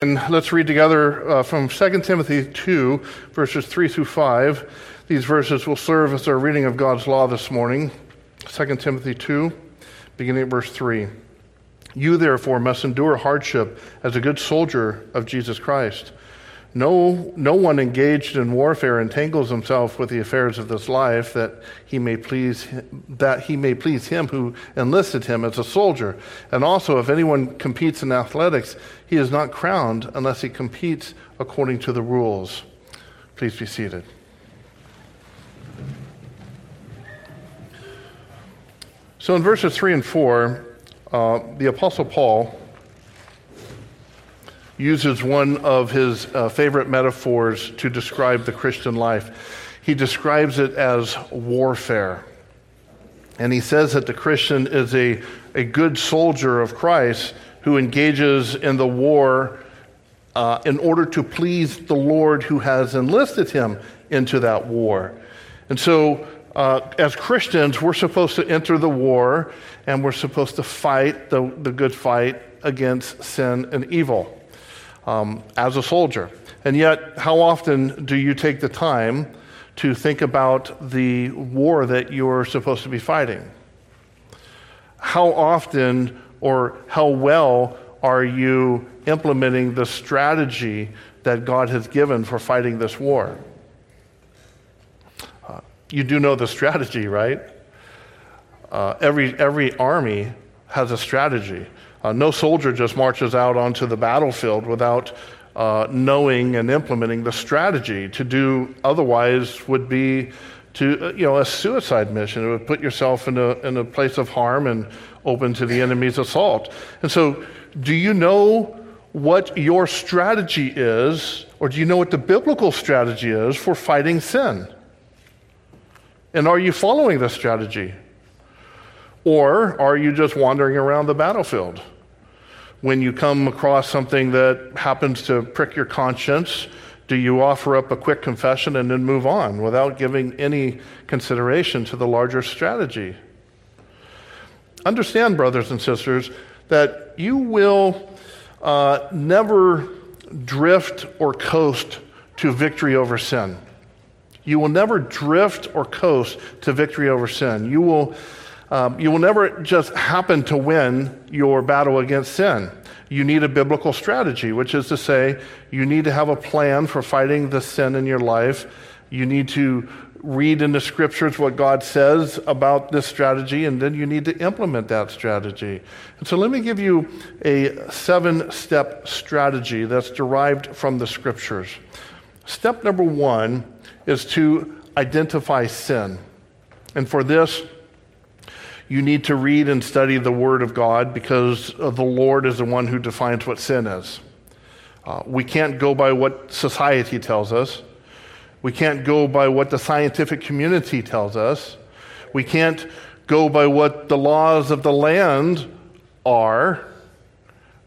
And let's read together uh, from 2 Timothy 2, verses 3 through 5. These verses will serve as our reading of God's law this morning. 2 Timothy 2, beginning at verse 3. You, therefore, must endure hardship as a good soldier of Jesus Christ. No, no one engaged in warfare entangles himself with the affairs of this life that he may please that he may please him who enlisted him as a soldier. And also if anyone competes in athletics, he is not crowned unless he competes according to the rules. Please be seated. So in verses 3 and 4, uh, the Apostle Paul uses one of his uh, favorite metaphors to describe the Christian life. He describes it as warfare. And he says that the Christian is a, a good soldier of Christ who engages in the war uh, in order to please the Lord who has enlisted him into that war. And so, uh, as Christians, we're supposed to enter the war and we're supposed to fight the, the good fight against sin and evil um, as a soldier. And yet, how often do you take the time to think about the war that you're supposed to be fighting? How often or how well are you implementing the strategy that God has given for fighting this war? Uh, you do know the strategy, right? Uh, every, every army has a strategy. Uh, no soldier just marches out onto the battlefield without uh, knowing and implementing the strategy. To do otherwise would be to, uh, you know, a suicide mission. It would put yourself in a, in a place of harm and open to the enemy's assault. And so, do you know what your strategy is, or do you know what the biblical strategy is for fighting sin? And are you following this strategy? Or are you just wandering around the battlefield? When you come across something that happens to prick your conscience, do you offer up a quick confession and then move on without giving any consideration to the larger strategy? Understand, brothers and sisters, that you will uh, never drift or coast to victory over sin. You will never drift or coast to victory over sin. You will um, you will never just happen to win your battle against sin. You need a biblical strategy, which is to say, you need to have a plan for fighting the sin in your life. You need to read in the scriptures what God says about this strategy, and then you need to implement that strategy. And so let me give you a seven step strategy that's derived from the scriptures. Step number one is to identify sin. And for this, you need to read and study the Word of God because the Lord is the one who defines what sin is. Uh, we can't go by what society tells us. We can't go by what the scientific community tells us. We can't go by what the laws of the land are.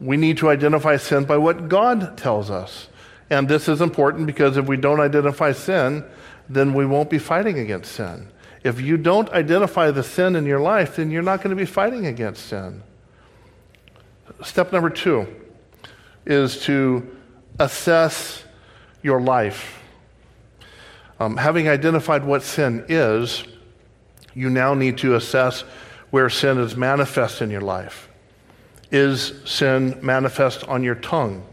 We need to identify sin by what God tells us. And this is important because if we don't identify sin, then we won't be fighting against sin. If you don't identify the sin in your life, then you're not going to be fighting against sin. Step number two is to assess your life. Um, having identified what sin is, you now need to assess where sin is manifest in your life. Is sin manifest on your tongue?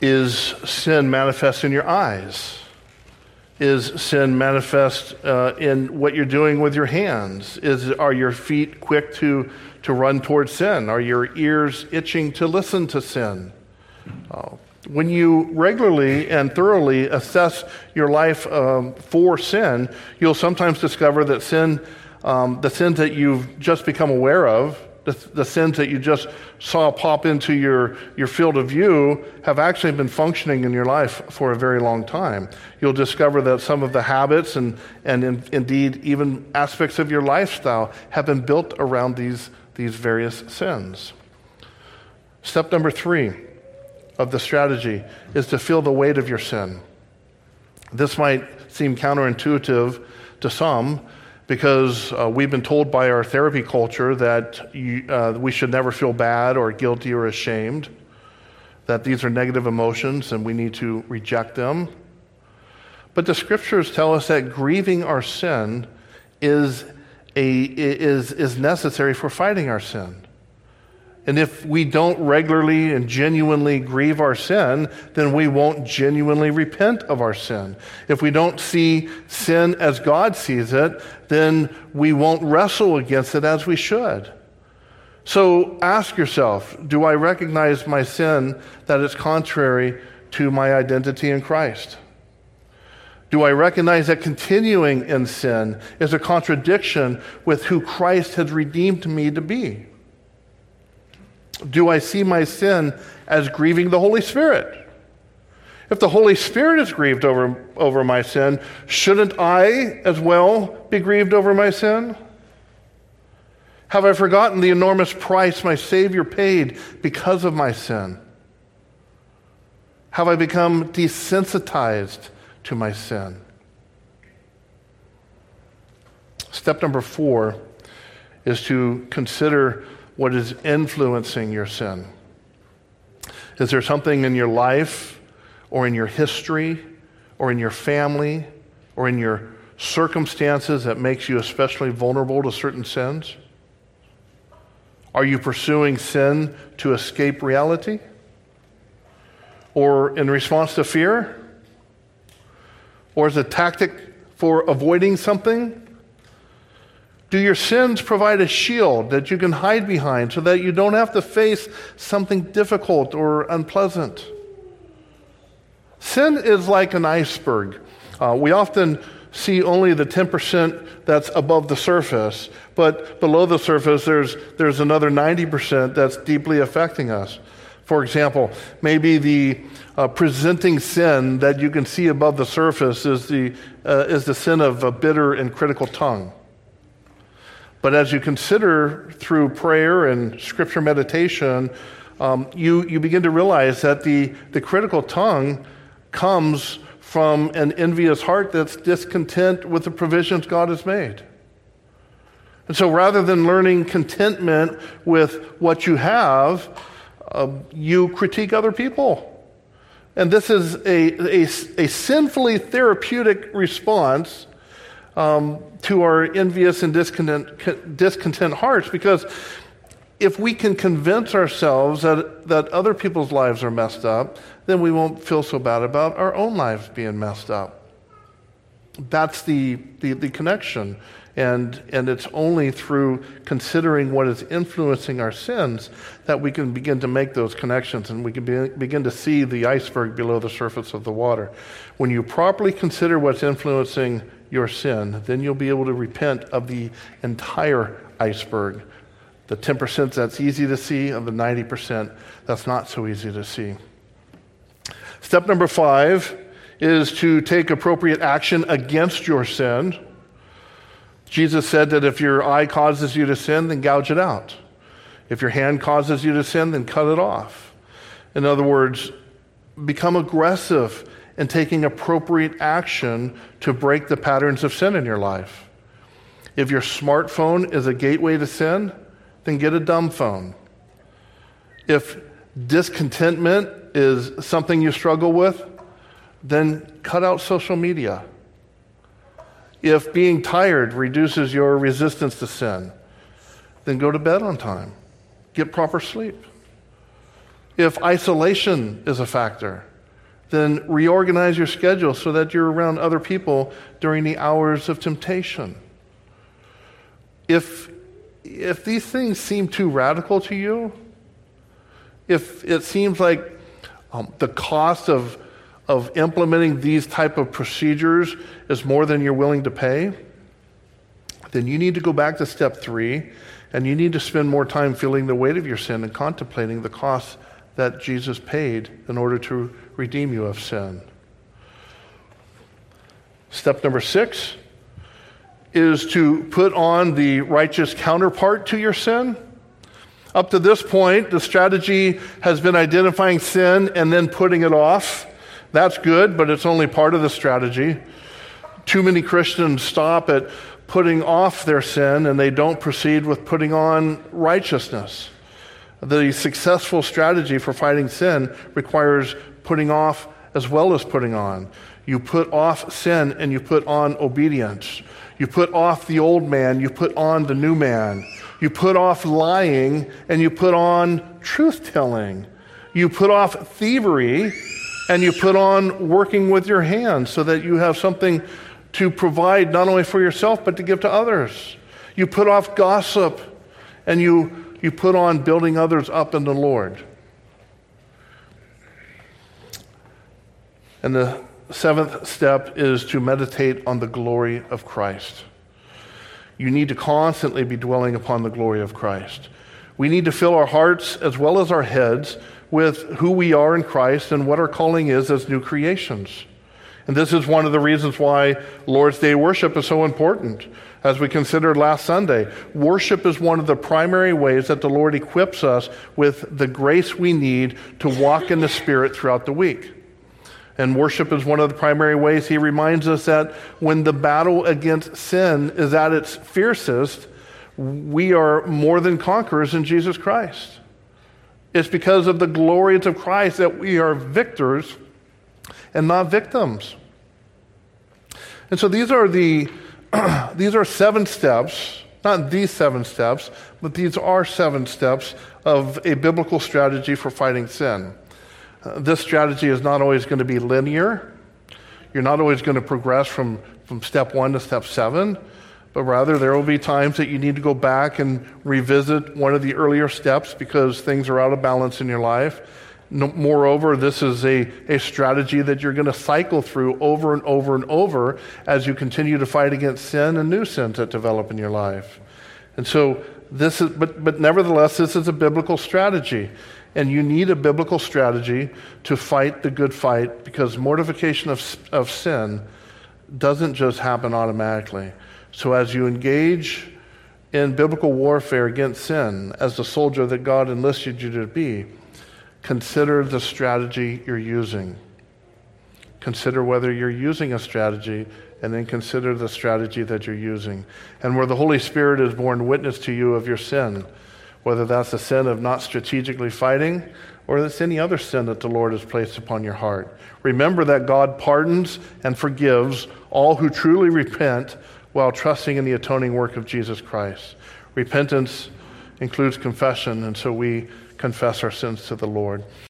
Is sin manifest in your eyes? Is sin manifest uh, in what you're doing with your hands? Is, are your feet quick to, to run towards sin? Are your ears itching to listen to sin? Uh, when you regularly and thoroughly assess your life um, for sin, you'll sometimes discover that sin, um, the sins that you've just become aware of, the, the sins that you just saw pop into your, your field of view have actually been functioning in your life for a very long time. You'll discover that some of the habits and, and in, indeed even aspects of your lifestyle have been built around these, these various sins. Step number three of the strategy is to feel the weight of your sin. This might seem counterintuitive to some because uh, we've been told by our therapy culture that you, uh, we should never feel bad or guilty or ashamed, that these are negative emotions and we need to reject them. But the scriptures tell us that grieving our sin is, a, is, is necessary for fighting our sin. And if we don't regularly and genuinely grieve our sin, then we won't genuinely repent of our sin. If we don't see sin as God sees it, then we won't wrestle against it as we should. So ask yourself do I recognize my sin that is contrary to my identity in Christ? Do I recognize that continuing in sin is a contradiction with who Christ has redeemed me to be? Do I see my sin as grieving the Holy Spirit? If the Holy Spirit is grieved over, over my sin, shouldn't I as well be grieved over my sin? Have I forgotten the enormous price my Savior paid because of my sin? Have I become desensitized to my sin? Step number four is to consider what is influencing your sin. Is there something in your life or in your history or in your family or in your circumstances that makes you especially vulnerable to certain sins? Are you pursuing sin to escape reality? Or in response to fear? Or as a tactic for avoiding something? Do your sins provide a shield that you can hide behind so that you don't have to face something difficult or unpleasant? Sin is like an iceberg. Uh, we often see only the 10% that's above the surface, but below the surface, there's, there's another 90% that's deeply affecting us. For example, maybe the uh, presenting sin that you can see above the surface is the, uh, is the sin of a bitter and critical tongue. But as you consider through prayer and scripture meditation, um, you, you begin to realize that the, the critical tongue comes from an envious heart that's discontent with the provisions God has made. And so rather than learning contentment with what you have, uh, you critique other people. And this is a, a, a sinfully therapeutic response um, to our envious and discontent, discontent hearts because if we can convince ourselves that, that other people's lives are messed up, then we won't feel so bad about our own lives being messed up. That's the, the, the connection. And, and it's only through considering what is influencing our sins that we can begin to make those connections and we can be, begin to see the iceberg below the surface of the water. When you properly consider what's influencing your sin, then you'll be able to repent of the entire iceberg. The 10% that's easy to see, and the 90% that's not so easy to see. Step number five is to take appropriate action against your sin. Jesus said that if your eye causes you to sin, then gouge it out. If your hand causes you to sin, then cut it off. In other words, become aggressive and taking appropriate action to break the patterns of sin in your life. If your smartphone is a gateway to sin, then get a dumb phone. If discontentment is something you struggle with, then cut out social media. If being tired reduces your resistance to sin, then go to bed on time. Get proper sleep. If isolation is a factor, then reorganize your schedule so that you're around other people during the hours of temptation. If, if these things seem too radical to you, if it seems like um, the cost of, of implementing these type of procedures is more than you're willing to pay, then you need to go back to step three and you need to spend more time feeling the weight of your sin and contemplating the cost that Jesus paid in order to redeem you of sin. Step number six is to put on the righteous counterpart to your sin. Up to this point, the strategy has been identifying sin and then putting it off. That's good, but it's only part of the strategy. Too many Christians stop at putting off their sin and they don't proceed with putting on righteousness. The successful strategy for fighting sin requires putting off as well as putting on. You put off sin and you put on obedience. You put off the old man, you put on the new man. You put off lying and you put on truth telling. You put off thievery and you put on working with your hands so that you have something to provide not only for yourself but to give to others. You put off gossip and you, you put on building others up in the Lord. And the seventh step is to meditate on the glory of Christ. You need to constantly be dwelling upon the glory of Christ. We need to fill our hearts as well as our heads with who we are in Christ and what our calling is as new creations. And this is one of the reasons why Lord's Day worship is so important. As we considered last Sunday, worship is one of the primary ways that the Lord equips us with the grace we need to walk in the Spirit throughout the week. And worship is one of the primary ways he reminds us that when the battle against sin is at its fiercest, we are more than conquerors in Jesus Christ. It's because of the glories of Christ that we are victors and not victims. And so these are the these are seven steps, not these seven steps, but these are seven steps of a biblical strategy for fighting sin. This strategy is not always going to be linear. You're not always going to progress from, from step one to step seven, but rather there will be times that you need to go back and revisit one of the earlier steps because things are out of balance in your life. No, moreover, this is a, a strategy that you're going to cycle through over and over and over as you continue to fight against sin and new sins that develop in your life. And so, this is, but, but nevertheless, this is a biblical strategy. And you need a biblical strategy to fight the good fight because mortification of, of sin doesn't just happen automatically. So as you engage in biblical warfare against sin as the soldier that God enlisted you to be, consider the strategy you're using. Consider whether you're using a strategy and then consider the strategy that you're using. And where the Holy Spirit is borne witness to you of your sin whether that's the sin of not strategically fighting or that's any other sin that the Lord has placed upon your heart. Remember that God pardons and forgives all who truly repent while trusting in the atoning work of Jesus Christ. Repentance includes confession, and so we confess our sins to the Lord.